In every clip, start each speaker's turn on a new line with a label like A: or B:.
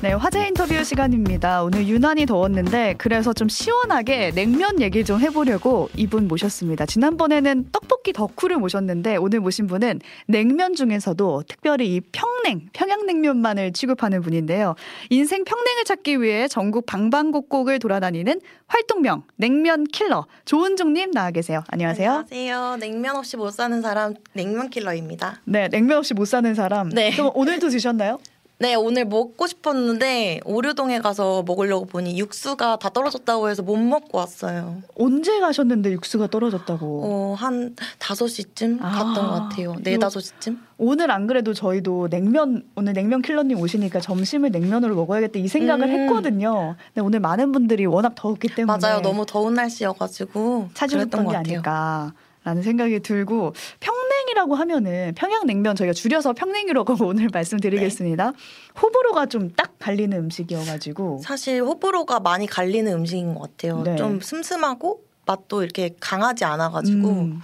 A: 네, 화제 인터뷰 시간입니다. 오늘 유난히 더웠는데 그래서 좀 시원하게 냉면 얘기 좀 해보려고 이분 모셨습니다. 지난번에는 떡볶이 덕후를 모셨는데 오늘 모신 분은 냉면 중에서도 특별히 이 평냉, 평양냉면만을 취급하는 분인데요. 인생 평냉을 찾기 위해 전국 방방곡곡을 돌아다니는 활동명 냉면 킬러 조은종님 나와 계세요. 안녕하세요.
B: 안녕하세요. 냉면 없이 못 사는 사람 냉면 킬러입니다.
A: 네, 냉면 없이 못 사는 사람.
B: 네.
A: 그럼 오늘도 드셨나요?
B: 네, 오늘 먹고 싶었는데 오류동에 가서 먹으려고 보니 육수가 다 떨어졌다고 해서 못 먹고 왔어요.
A: 언제 가셨는데 육수가 떨어졌다고?
B: 어, 한 5시쯤
A: 아,
B: 갔던 것 같아요. 네,
A: 요-
B: 5시쯤?
A: 오늘 안 그래도 저희도 냉면 오늘 냉면 킬러님 오시니까 점심을 냉면으로 먹어야겠다 이 생각을
B: 음.
A: 했거든요. 근데 오늘 많은 분들이 워낙 더웠기 때문에
B: 맞아요. 너무 더운 날씨여 가지고
A: 찾으셨던
B: 그랬던
A: 게. 아닐까라는 생각이 들고 평 냉이라고 하면은 평양냉면 저희가 줄여서 평냉이라고 오늘 말씀드리겠습니다.
B: 네.
A: 호불호가 좀 딱 갈리는 음식이어가지고
B: 사실 호불호가 많이 갈리는 음식인 것 같아요.
A: 네.
B: 좀 슴슴하고 맛도 이렇게 강하지 않아가지고
A: 음,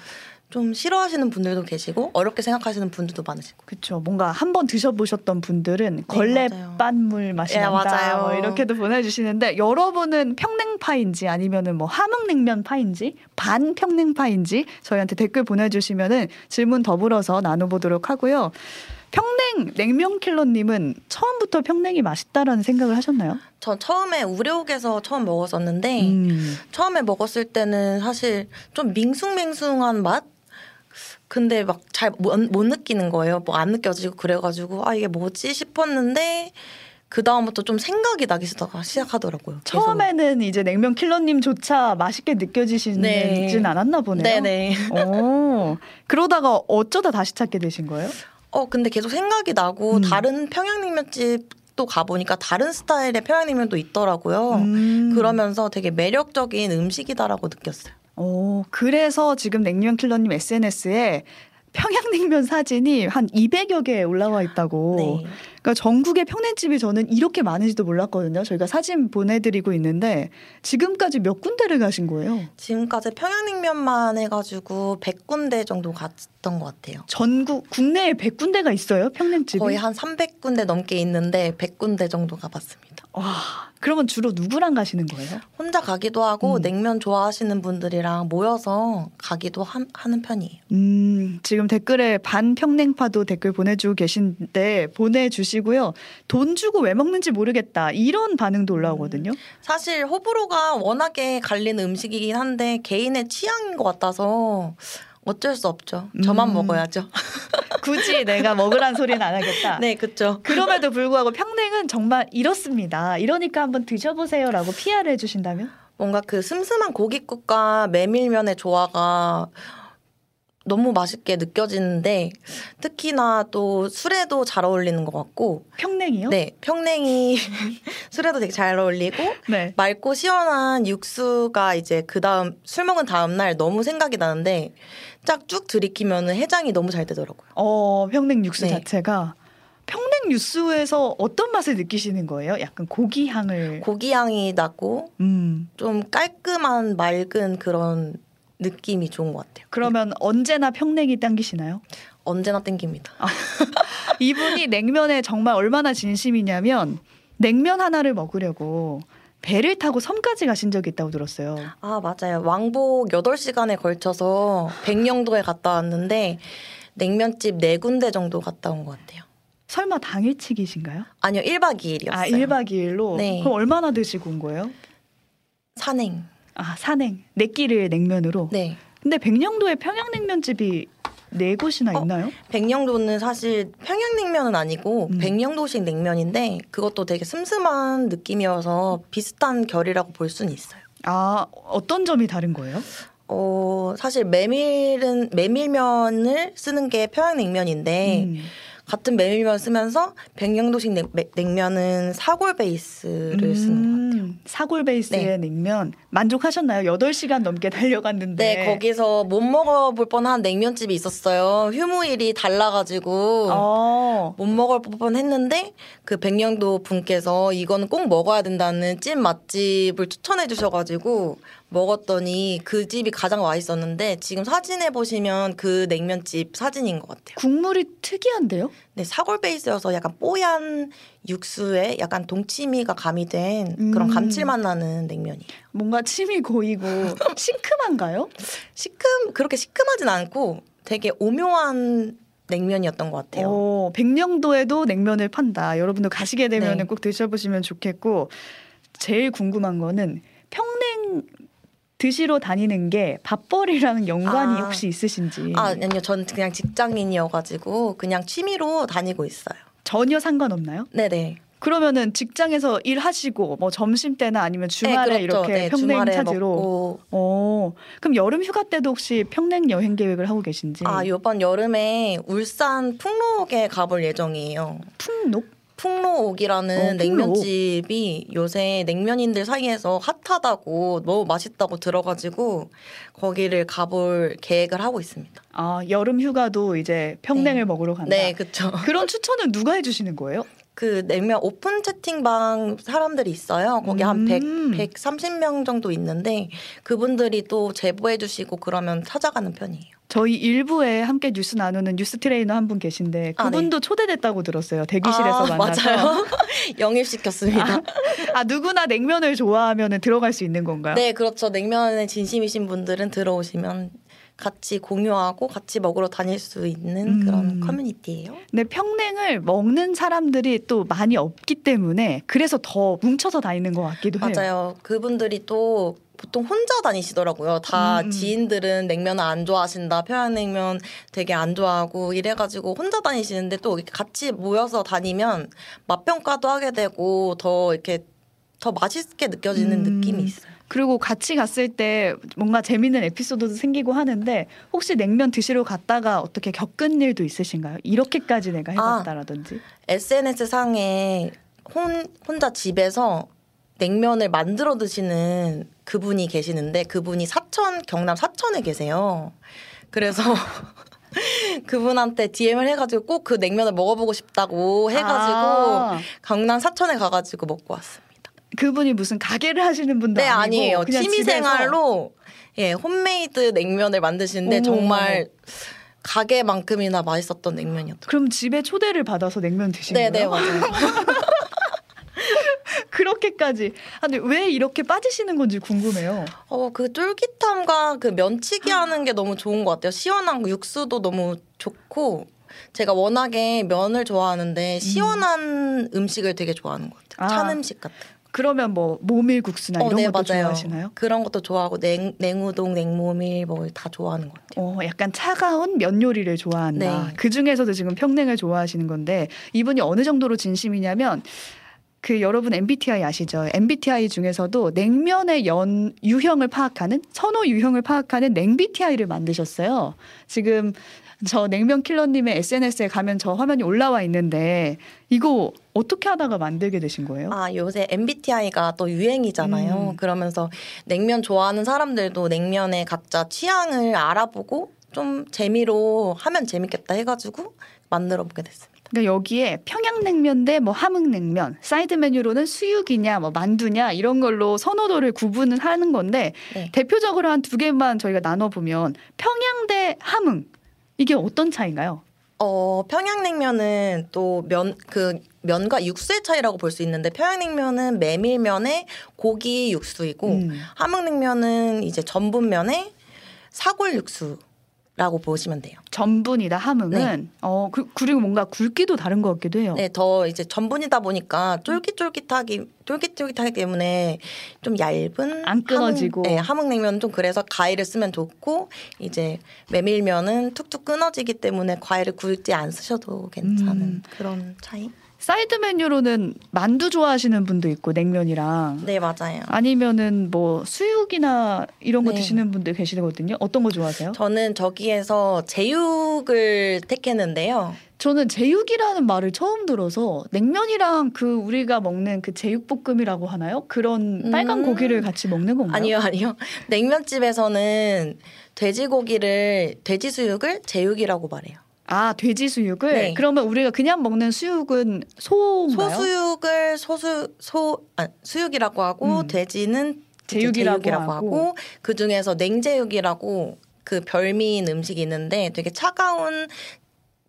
B: 좀 싫어하시는 분들도 계시고 어렵게 생각하시는 분들도 많으시고.
A: 그렇죠. 뭔가 한번 드셔보셨던 분들은 걸레
B: 네.
A: 빤물 맛이
B: 예,
A: 난다.
B: 맞아요.
A: 뭐 이렇게도 보내주시는데 여러분은 평냉파인지 아니면은 뭐 함흥냉면 파인지 반평냉파인지 저희한테 댓글 보내주시면은 질문 더불어서 나눠보도록 하고요. 평냉 냉면 킬러님은 처음부터 평냉이 맛있다라는 생각을 하셨나요?
B: 전 처음에 우려옥에서 처음 먹었었는데
A: 음.
B: 처음에 먹었을 때는 사실 좀 밍숭맹숭한 맛? 근데 막 잘 못 느끼는 거예요. 뭐 안 느껴지고 그래가지고 아 이게 뭐지 싶었는데 그 다음부터 좀 생각이 나기 시작- 시작하더라고요. 계속.
A: 처음에는 이제 냉면 킬러님조차 맛있게 느껴지시진
B: 네.
A: 않았나 보네요.
B: 네네.
A: 오, 그러다가 어쩌다 다시 찾게 되신 거예요?
B: 어 근데 계속 생각이 나고
A: 음.
B: 다른 평양냉면집도 가보니까 다른 스타일의 평양냉면도 있더라고요.
A: 음.
B: 그러면서 되게 매력적인 음식이다라고 느꼈어요.
A: 오, 그래서 지금 냉면 킬러님 SNS에 평양냉면 사진이 한 200여 개 올라와 있다고.
B: 네.
A: 그러니까 전국의 평냉집이 저는 이렇게 많은지도 몰랐거든요. 저희가 사진 보내드리고 있는데 지금까지 몇 군데를 가신 거예요?
B: 지금까지 평양냉면만 해가지고 100군데 정도 갔던 것 같아요.
A: 전국 국내에 100군데가 있어요, 평냉집이?
B: 거의 한 300군데 넘게 있는데 100군데 정도 가봤습니다.
A: 와, 그러면 주로 누구랑 가시는 거예요?
B: 혼자 가기도 하고
A: 음.
B: 냉면 좋아하시는 분들이랑 모여서 가기도 하, 는 편이에요.
A: 음, 지금 댓글에 반평냉파도 댓글 보내주고 계신데 보내주시고요. 돈 주고 왜 먹는지 모르겠다. 이런 반응도 올라오거든요.
B: 사실 호불호가 워낙에 갈리는 음식이긴 한데 개인의 취향인 것 같아서 어쩔 수 없죠. 저만
A: 음.
B: 먹어야죠.
A: 굳이 내가 먹으란 소리는 안 하겠다.
B: 네, 그렇죠.
A: 그럼에도 불구하고 평냉은 정말 이렇습니다. 이러니까 한번 드셔보세요라고 PR을 해주신다면?
B: 뭔가 그 슴슴한 고깃국과 메밀면의 조화가 너무 맛있게 느껴지는데 특히나 또 술에도 잘 어울리는 것 같고
A: 평냉이요?
B: 네 평냉이 술에도 되게 잘 어울리고
A: 네.
B: 맑고 시원한 육수가 이제 그 다음 술 먹은 다음 날 너무 생각이 나는데 쫙쭉 들이키면은 해장이 너무 잘 되더라고요.
A: 어, 평냉 육수
B: 네.
A: 자체가 평냉 육수에서 어떤 맛을 느끼시는 거예요? 약간 고기 향을.
B: 고기 향이 나고
A: 음.
B: 좀 깔끔한 맑은 그런 느낌이 좋은 것 같아요.
A: 그러면 언제나 평냉이 당기시나요?
B: 언제나 땡깁니다.
A: 이분이 냉면에 정말 얼마나 진심이냐면 냉면 하나를 먹으려고 배를 타고 섬까지 가신 적이 있다고 들었어요.
B: 아, 맞아요. 왕복 8시간에 걸쳐서 백령도에 갔다 왔는데 냉면집 네 군데 정도 갔다 온 것 같아요.
A: 설마 당일치기신가요?
B: 아니요, 1박 2일이었어요.
A: 아, 1박 2일로?
B: 네.
A: 그럼 얼마나 드시고 온 거예요?
B: 산행.
A: 아, 산행. 네 끼를 냉면으로?
B: 네.
A: 근데 백령도에 평양냉면집이 네 곳이나
B: 어?
A: 있나요?
B: 백령도는 사실 평양냉면은 아니고
A: 음.
B: 백령도식 냉면인데 그것도 되게 슴슴한 느낌이어서 비슷한 결이라고 볼 수는 있어요.
A: 아, 어떤 점이 다른 거예요?
B: 어, 사실 메밀은 메밀면을 쓰는 게 평양냉면인데
A: 음.
B: 같은 메밀면 쓰면서 백령도식 냉, 메- 냉면은 사골 베이스를 쓰는 것 같아요.
A: 음, 사골 베이스의
B: 네.
A: 냉면 만족하셨나요? 8시간 넘게 달려갔는데.
B: 네, 거기서 못 먹어볼 뻔한 냉면집이 있었어요. 휴무일이 달라가지고
A: 어.
B: 못 먹을 뻔했는데 그 백령도 분께서 이거는 꼭 먹어야 된다는 찐 맛집을 추천해 주셔가지고 먹었더니 그 집이 가장 맛있었는데 지금 사진에 보시면 그 냉면집 사진인 것 같아요.
A: 국물이 특이한데요?
B: 네, 사골 베이스여서 약간 뽀얀 육수에 약간 동치미가 가미된 그런
A: 음.
B: 감칠맛 나는 냉면이에요.
A: 뭔가 침이 고이고 시큼한가요?
B: 시큼 그렇게 시큼하진 않고 되게 오묘한 냉면이었던 것 같아요.
A: 어, 백령도에도 냉면을 판다. 여러분도 가시게 되면
B: 네.
A: 꼭 드셔보시면 좋겠고 제일 궁금한 거는 평냉 드시러 다니는 게 밥벌이랑 연관이
B: 아.
A: 혹시 있으신지
B: 아 아니요, 저는 그냥 직장인이어가지고 그냥 취미로 다니고 있어요.
A: 전혀 상관없나요?
B: 네네.
A: 그러면은 직장에서 일하시고 뭐 점심 때나 아니면 주말에
B: 네, 그렇죠.
A: 이렇게
B: 네,
A: 평냉
B: 먹고.
A: 어 그럼 여름 휴가 때도 혹시 평냉 여행 계획을 하고 계신지
B: 아 이번 여름에 울산 풍록에 가볼 예정이에요.
A: 풍록
B: 풍로옥이라는
A: 어.
B: 냉면집이 요새 냉면인들 사이에서 핫하다고 너무 맛있다고 들어가지고 거기를 가볼 계획을 하고 있습니다.
A: 아 여름 휴가도 이제 평냉을
B: 네.
A: 먹으러 간다.
B: 네, 그렇죠.
A: 그런 추천은 누가 해주시는 거예요?
B: 그 냉면 오픈 채팅방 사람들이 있어요. 거기 한 100,
A: 음.
B: 130명 정도 있는데 그분들이 또 제보해 주시고 그러면 찾아가는 편이에요.
A: 저희 일부에 함께 뉴스 나누는 뉴스 트레이너 한 분 계신데
B: 아,
A: 그분도 초대됐다고 들었어요. 대기실에서
B: 아,
A: 만나서.
B: 맞아요. 영입 시켰습니다.
A: 아 누구나 냉면을 좋아하면 들어갈 수 있는 건가요?
B: 네, 그렇죠. 냉면에 진심이신 분들은 들어오시면 같이 공유하고 같이 먹으러 다닐 수 있는
A: 음.
B: 그런 커뮤니티예요.
A: 근데 평냉을 먹는 사람들이 또 많이 없기 때문에 그래서 더 뭉쳐서 다니는 것 같기도 해요.
B: 맞아요. 그분들이 또 보통 혼자 다니시더라고요. 다
A: 음, 음.
B: 지인들은 냉면을 안 좋아하신다. 평양냉면 되게 안 좋아하고 이래가지고 혼자 다니시는데 또 같이 모여서 다니면 맛평가도 하게 되고 더 이렇게 더 맛있게 느껴지는
A: 음.
B: 느낌이 있어요.
A: 그리고 같이 갔을 때 뭔가 재밌는 에피소드도 생기고 하는데 혹시 냉면 드시러 갔다가 어떻게 겪은 일도 있으신가요? 이렇게까지 내가
B: 아.
A: 해봤다라든지.
B: SNS 상에 혼, 혼자 집에서 냉면을 만들어 드시는 그분이 계시는데 그분이 사천 경남 사천에 계세요. 그래서 그분한테 DM을 해가지고 꼭 그 냉면을 먹어보고 싶다고 해가지고
A: 아,
B: 경남 사천에 가가지고 먹고 왔습니다.
A: 그분이 무슨 가게를 하시는 분도
B: 네
A: 아니고
B: 아니에요. 취미생활로 예 홈메이드 냉면을 만드시는데
A: 어머,
B: 정말 가게만큼이나 맛있었던 냉면이었던.
A: 그럼 집에 초대를 받아서 냉면 드신
B: 네네
A: 거예요?
B: 맞아요.
A: 그렇게까지. 아, 근데 왜 이렇게 빠지시는 건지 궁금해요.
B: 어, 그 쫄깃함과 그 면치기 하는 게 너무 좋은 것 같아요. 시원한 거, 육수도 너무 좋고. 제가 워낙에 면을 좋아하는데 시원한 음. 식을 되게 좋아하는 것 같아요.
A: 아.
B: 찬 음식 같은.
A: 그러면 뭐 모밀국수나
B: 어,
A: 이런
B: 네,
A: 것도
B: 맞아요.
A: 좋아하시나요?
B: 그런 것도 좋아하고 냉, 냉우동, 냉모밀 뭐 다 좋아하는 것 같아요.
A: 어, 약간 차가운 면 요리를 좋아한다.
B: 네.
A: 그 중에서도 지금 평냉을 좋아하시는 건데 이분이 어느 정도로 진심이냐면 그 여러분 MBTI 아시죠? MBTI 중에서도 냉면의 연 유형을 파악하는 선호 유형을 파악하는 냉BTI를 만드셨어요. 지금 저 냉면 킬러님의 SNS에 가면 저 화면이 올라와 있는데 이거 어떻게 하다가 만들게 되신 거예요?
B: 아, 요새 MBTI가 또 유행이잖아요.
A: 음.
B: 그러면서 냉면 좋아하는 사람들도 냉면의 각자 취향을 알아보고 좀 재미로 하면 재밌겠다 해가지고 만들어 보게 됐습니다.
A: 그러니까 여기에 평양냉면 대 뭐 함흥냉면, 사이드 메뉴로는 수육이냐, 뭐 만두냐 이런 걸로 선호도를 구분을 하는 건데
B: 네.
A: 대표적으로 한 두 개만 저희가 나눠 보면 평양 대 함흥 이게 어떤 차이인가요?
B: 어, 평양냉면은 또 면, 그, 면과 육수의 차이라고 볼 수 있는데, 평양냉면은 메밀면에 고기 육수이고,
A: 음.
B: 함흥냉면은 이제 전분면에 사골 육수 라고 보시면 돼요.
A: 전분이다 함흥은
B: 네.
A: 어 그, 그리고 뭔가 굵기도 다른 것 같기도 해요.
B: 네, 더 이제 전분이다 보니까 쫄깃쫄깃하기, 쫄깃쫄깃하기 때문에 좀 얇은.
A: 안 끊어지고.
B: 함흥, 네, 함흥냉면은 좀 그래서 가위를 쓰면 좋고, 이제 메밀면은 툭툭 끊어지기 때문에 가위를 굳이 안 쓰셔도 괜찮은
A: 음.
B: 그런 차이?
A: 사이드 메뉴로는 만두 좋아하시는 분도 있고 냉면이랑
B: 네, 맞아요.
A: 아니면은 뭐 수육 이나 이런 거
B: 네.
A: 드시는 분들 계시거든요. 어떤 거 좋아하세요?
B: 저는 저기에서 제육을 택했는데요.
A: 저는 제육이라는 말을 처음 들어서 냉면이랑 그 우리가 먹는 그 제육볶음이라고 하나요? 그런 빨간
B: 음.
A: 고기를 같이 먹는 건가요?
B: 아니요, 아니요. 냉면집에서는 돼지고기를 돼지 수육을 제육이라고 말해요.
A: 아 돼지 수육을
B: 네.
A: 그러면 우리가 그냥 먹는 수육은 소인가요?
B: 소수육을 소수 소 아, 수육이라고 하고
A: 음.
B: 돼지는
A: 제육이라고,
B: 제육이라고 하고 그 중에서 냉제육이라고 그 별미인 음식이 있는데 되게 차가운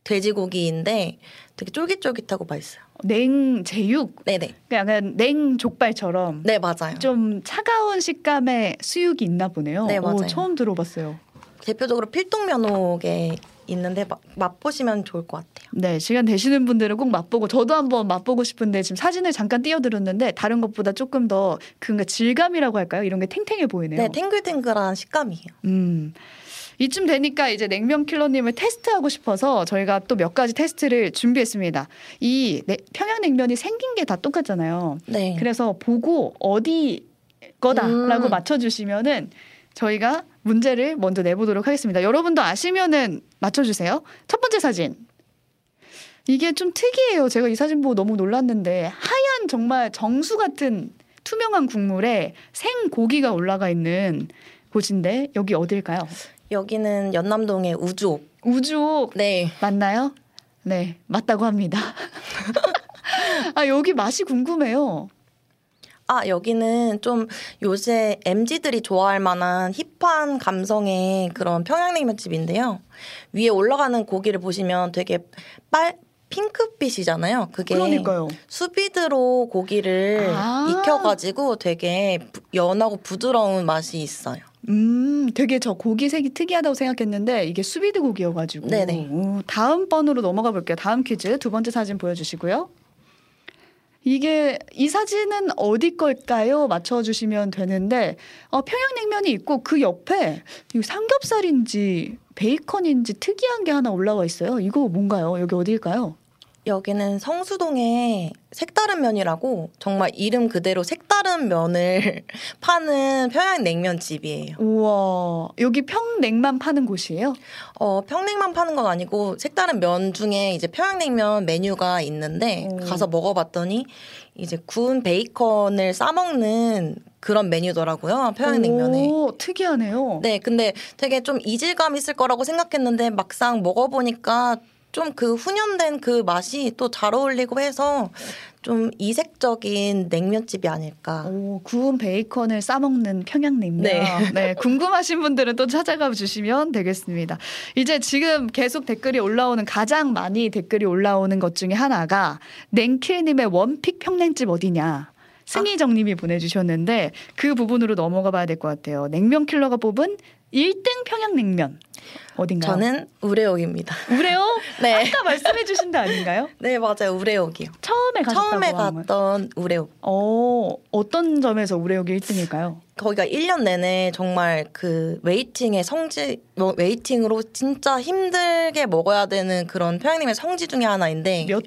B: 돼지고기인데 되게 쫄깃쫄깃하고 맛있어요.
A: 냉 제육.
B: 네네.
A: 약간 냉 족발처럼
B: 네 맞아요.
A: 좀 차가운 식감의 수육이 있나 보네요.
B: 네, 맞아요.
A: 오, 처음 들어봤어요.
B: 대표적으로 필동면옥에 있는데 마- 맛보시면 좋을 것 같아요.
A: 네, 시간 되시는 분들은 꼭 맛보고 저도 한번 맛보고 싶은데 지금 사진을 잠깐 띄워드렸는데 다른 것보다 조금 더 그니까 질감이라고 할까요? 이런 게 탱탱해 보이네요.
B: 네, 탱글탱글한 식감이에요.
A: 음. 이쯤 되니까 이제 냉면 킬러님을 테스트하고 싶어서 저희가 또 몇 가지 테스트를 준비했습니다. 이 네- 평양냉면이 생긴 게 다 똑같잖아요.
B: 네.
A: 그래서 보고 어디 거다라고
B: 음.
A: 맞춰주시면은 저희가 문제를 먼저 내보도록 하겠습니다. 여러분도 아시면은 맞춰주세요. 첫 번째 사진. 이게 좀 특이해요. 제가 이 사진 보고 너무 놀랐는데 하얀 정말 정수 같은 투명한 국물에 생 고기가 올라가 있는 곳인데 여기 어딜까요?
B: 여기는 연남동의 우주옥.
A: 우주
B: 네.
A: 맞나요? 네, 맞다고 합니다. 아, 여기 맛이 궁금해요.
B: 아, 여기는 좀 요새 MZ들이 좋아할 만한 힙한 감성의 그런 평양냉면 집인데요. 위에 올라가는 고기를 보시면 되게 빨, 핑크빛이잖아요. 그게
A: 그러니까요.
B: 수비드로 고기를
A: 아.
B: 익혀가지고 되게 부- 연하고 부드러운 맛이 있어요.
A: 음, 되게 저 고기 색이 특이하다고 생각했는데 이게 수비드 고기여가지고.
B: 네네.
A: 오, 다음 번으로 넘어가 볼게요. 다음 퀴즈 두 번째 사진 보여주시고요. 이게 이 사진은 어디 걸까요? 맞춰주시면 되는데 어, 평양냉면이 있고 그 옆에 이 삼겹살인지 베이컨인지 특이한 게 하나 올라와 있어요. 이거 뭔가요? 여기 어디일까요?
B: 여기는 성수동의 색다른 면이라고 정말 이름 그대로 색다른 면을 파는 평양냉면 집이에요.
A: 우와, 여기 평냉만 파는 곳이에요?
B: 어, 평냉만 파는 건 아니고 색다른 면 중에 이제 평양냉면 메뉴가 있는데
A: 오.
B: 가서 먹어봤더니 이제 구운 베이컨을 싸먹는 그런 메뉴더라고요. 평양냉면에.
A: 오, 특이하네요.
B: 네, 근데 되게 좀 이질감 있을 거라고 생각했는데 막상 먹어보니까 좀 그 훈연된 그 맛이 또 잘 어울리고 해서 좀 이색적인 냉면집이 아닐까.
A: 오, 구운 베이컨을 싸먹는 평양냉면.
B: 네.
A: 네, 궁금하신 분들은 또 찾아가 주시면 되겠습니다. 이제 지금 계속 댓글이 올라오는 가장 많이 댓글이 올라오는 것 중에 하나가 냉킬님의 one pick 평냉집 어디냐. 승희정님이 보내주셨는데 그 부분으로 넘어가 봐야 될 것 같아요. 냉면 킬러가 뽑은 1등 평양냉면 어딘가요?
B: 저는 우레옥입니다.
A: 우레요?
B: 네.
A: 아까 말씀해 주신 데 아닌가요?
B: 네, 맞아요. 우레옥이요.
A: 처음에 가셨다고
B: 처음에. 갔던 우레옥.
A: 어, 어떤 점에서 우레옥이 1등일까요?
B: 거기가 1년 내내 정말 그 waiting의 성지, 뭐 waiting으로 진짜 힘들게 먹어야 되는 그런 평양냉면 성지 중에 하나인데
A: 몇,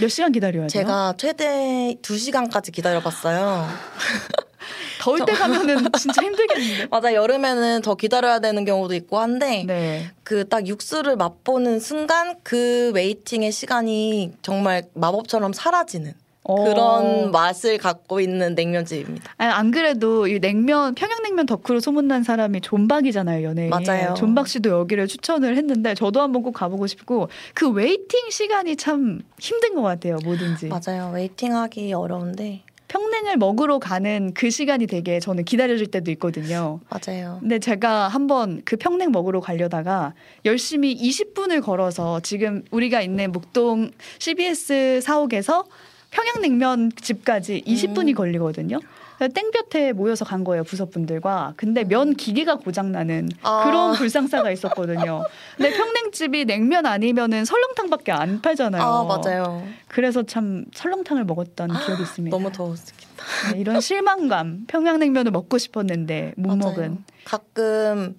A: 몇 시간 기다려야 돼요?
B: 제가 최대 2시간까지 기다려 봤어요.
A: 더울 때 가면은 진짜 힘들겠는데.
B: 맞아, 여름에는 더 기다려야 되는 경우도 있고 한데
A: 네.
B: 그딱 육수를 맛보는 순간 그 waiting의 시간이 정말 마법처럼 사라지는
A: 어.
B: 그런 맛을 갖고 있는 냉면집입니다.
A: 아니, 안 그래도 이 냉면 평양냉면 덕후로 소문난 사람이 존박이잖아요 연예인.
B: 맞아요.
A: 존박 씨도 여기를 추천을 했는데 저도 한번 꼭 가보고 싶고 그 waiting 시간이 참 힘든 것 같아요 뭐든지.
B: 맞아요. waiting하기 어려운데
A: 평냉을 먹으러 가는 그 시간이 되게 저는 기다려질 때도 있거든요.
B: 맞아요.
A: 근데 제가 한번 그 평냉 먹으러 가려다가 열심히 20분을 걸어서 지금 우리가 있는 목동 CBS 사옥에서 평양냉면 집까지 20분이
B: 음.
A: 걸리거든요. 땡볕에 모여서 간 거예요 부서분들과. 근데 면 기계가 고장 나는
B: 아.
A: 그런 불상사가 있었거든요. 근데 평냉집이 냉면 아니면은 설렁탕밖에 안 팔잖아요.
B: 아 맞아요.
A: 그래서 참 설렁탕을 먹었던 기억이 있습니다.
B: 너무 더웠습니다.
A: 네, 이런 실망감. 평양냉면을 먹고 싶었는데 못
B: 맞아요.
A: 먹은.
B: 가끔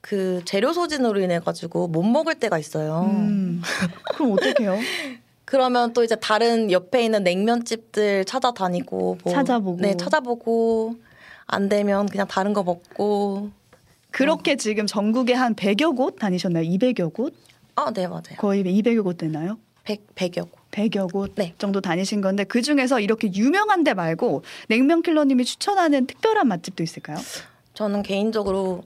B: 그 재료 소진으로 인해 가지고 못 먹을 때가 있어요.
A: 음. 그럼 어떡해요?
B: 그러면 또 이제 다른 옆에 있는 냉면집들 찾아다니고 뭐
A: 찾아보고.
B: 네 찾아보고 안 되면 그냥 다른 거 먹고
A: 그렇게 지금 전국에 한 100여 곳 다니셨나요? 200여 곳?
B: 아 네 맞아요.
A: 거의 200여 곳 되나요?
B: 100 100여 고
A: 100여 곳
B: 네.
A: 정도 다니신 건데 그 중에서 이렇게 유명한 데 말고 냉면 킬러님이 추천하는 특별한 맛집도 있을까요?
B: 저는 개인적으로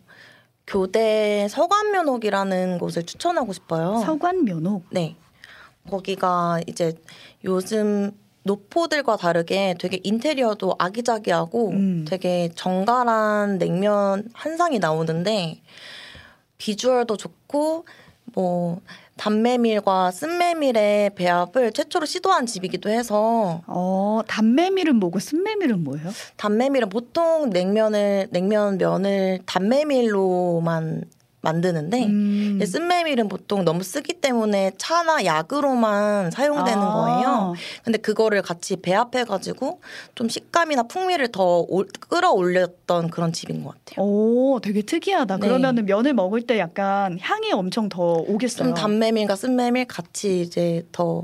B: 교대 서관면옥이라는 곳을 추천하고 싶어요.
A: 서관 면옥.
B: 네. 거기가 이제 요즘 노포들과 다르게 되게 인테리어도 아기자기하고
A: 음.
B: 되게 정갈한 냉면 한 상이 나오는데 비주얼도 좋고 뭐 단메밀과 쓴메밀의 배합을 최초로 시도한 집이기도 해서
A: 어, 단메밀은 뭐고 쓴메밀은 뭐예요?
B: 단메밀은 보통 냉면을 냉면 면을 단메밀로만 만드는데
A: 음.
B: 쓴메밀은 보통 너무 쓰기 때문에 차나 약으로만 사용되는
A: 아.
B: 거예요. 근데 그거를 같이 배합해 가지고 좀 식감이나 풍미를 더 올- 끌어올렸던 그런 집인 것 같아요.
A: 오, 되게 특이하다.
B: 네.
A: 그러면은 면을 먹을 때 약간 향이 엄청 더 오겠어요.
B: 좀 단메밀과 쓴메밀 같이 이제 더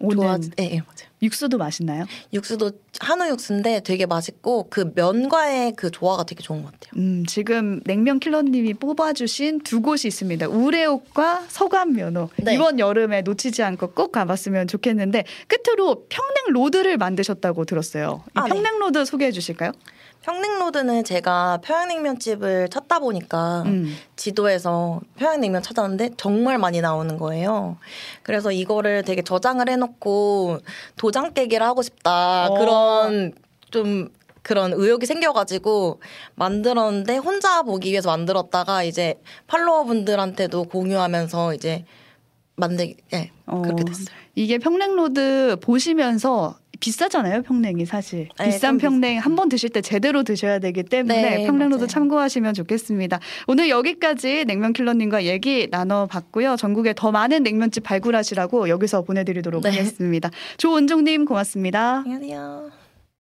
A: 오는
B: 좋아지. 예, 예, 맞아요.
A: 육수도 맛있나요?
B: 육수도 한우 육수인데 되게 맛있고 그 면과의 그 조화가 되게 좋은 것 같아요.
A: 음, 지금 냉면 킬러님이 뽑아주신 두 곳이 있습니다. 우레옥과 서관면옥.
B: 네.
A: 이번 여름에 놓치지 않고 꼭 가봤으면 좋겠는데 끝으로 평냉 로드를 만드셨다고 들었어요. 이
B: 아, 네.
A: 평냉 로드 소개해 주실까요?
B: 평냉로드는 제가 평양냉면집을 찾다 보니까
A: 음.
B: 지도에서 평양냉면 찾았는데 정말 많이 나오는 거예요. 그래서 이거를 되게 저장을 해놓고 도장 깨기를 하고 싶다.
A: 어.
B: 그런 좀 그런 의욕이 생겨가지고 만들었는데 혼자 보기 위해서 만들었다가 이제 팔로워 분들한테도 공유하면서 이제 만들게 예, 그렇게
A: 어,
B: 됐어요.
A: 이게 평냉 로드 보시면서 비싸잖아요, 평냉이 사실.
B: 네,
A: 비싼
B: 좀
A: 평냉 한 번 드실 때 제대로 드셔야 되기 때문에
B: 네,
A: 평냉 로드
B: 맞아요.
A: 참고하시면 좋겠습니다. 오늘 여기까지 냉면 킬러님과 얘기 나눠봤고요. 전국에 더 많은 냉면집 발굴하시라고 여기서 보내드리도록
B: 네.
A: 하겠습니다. 조은종님 고맙습니다.
B: 안녕하세요.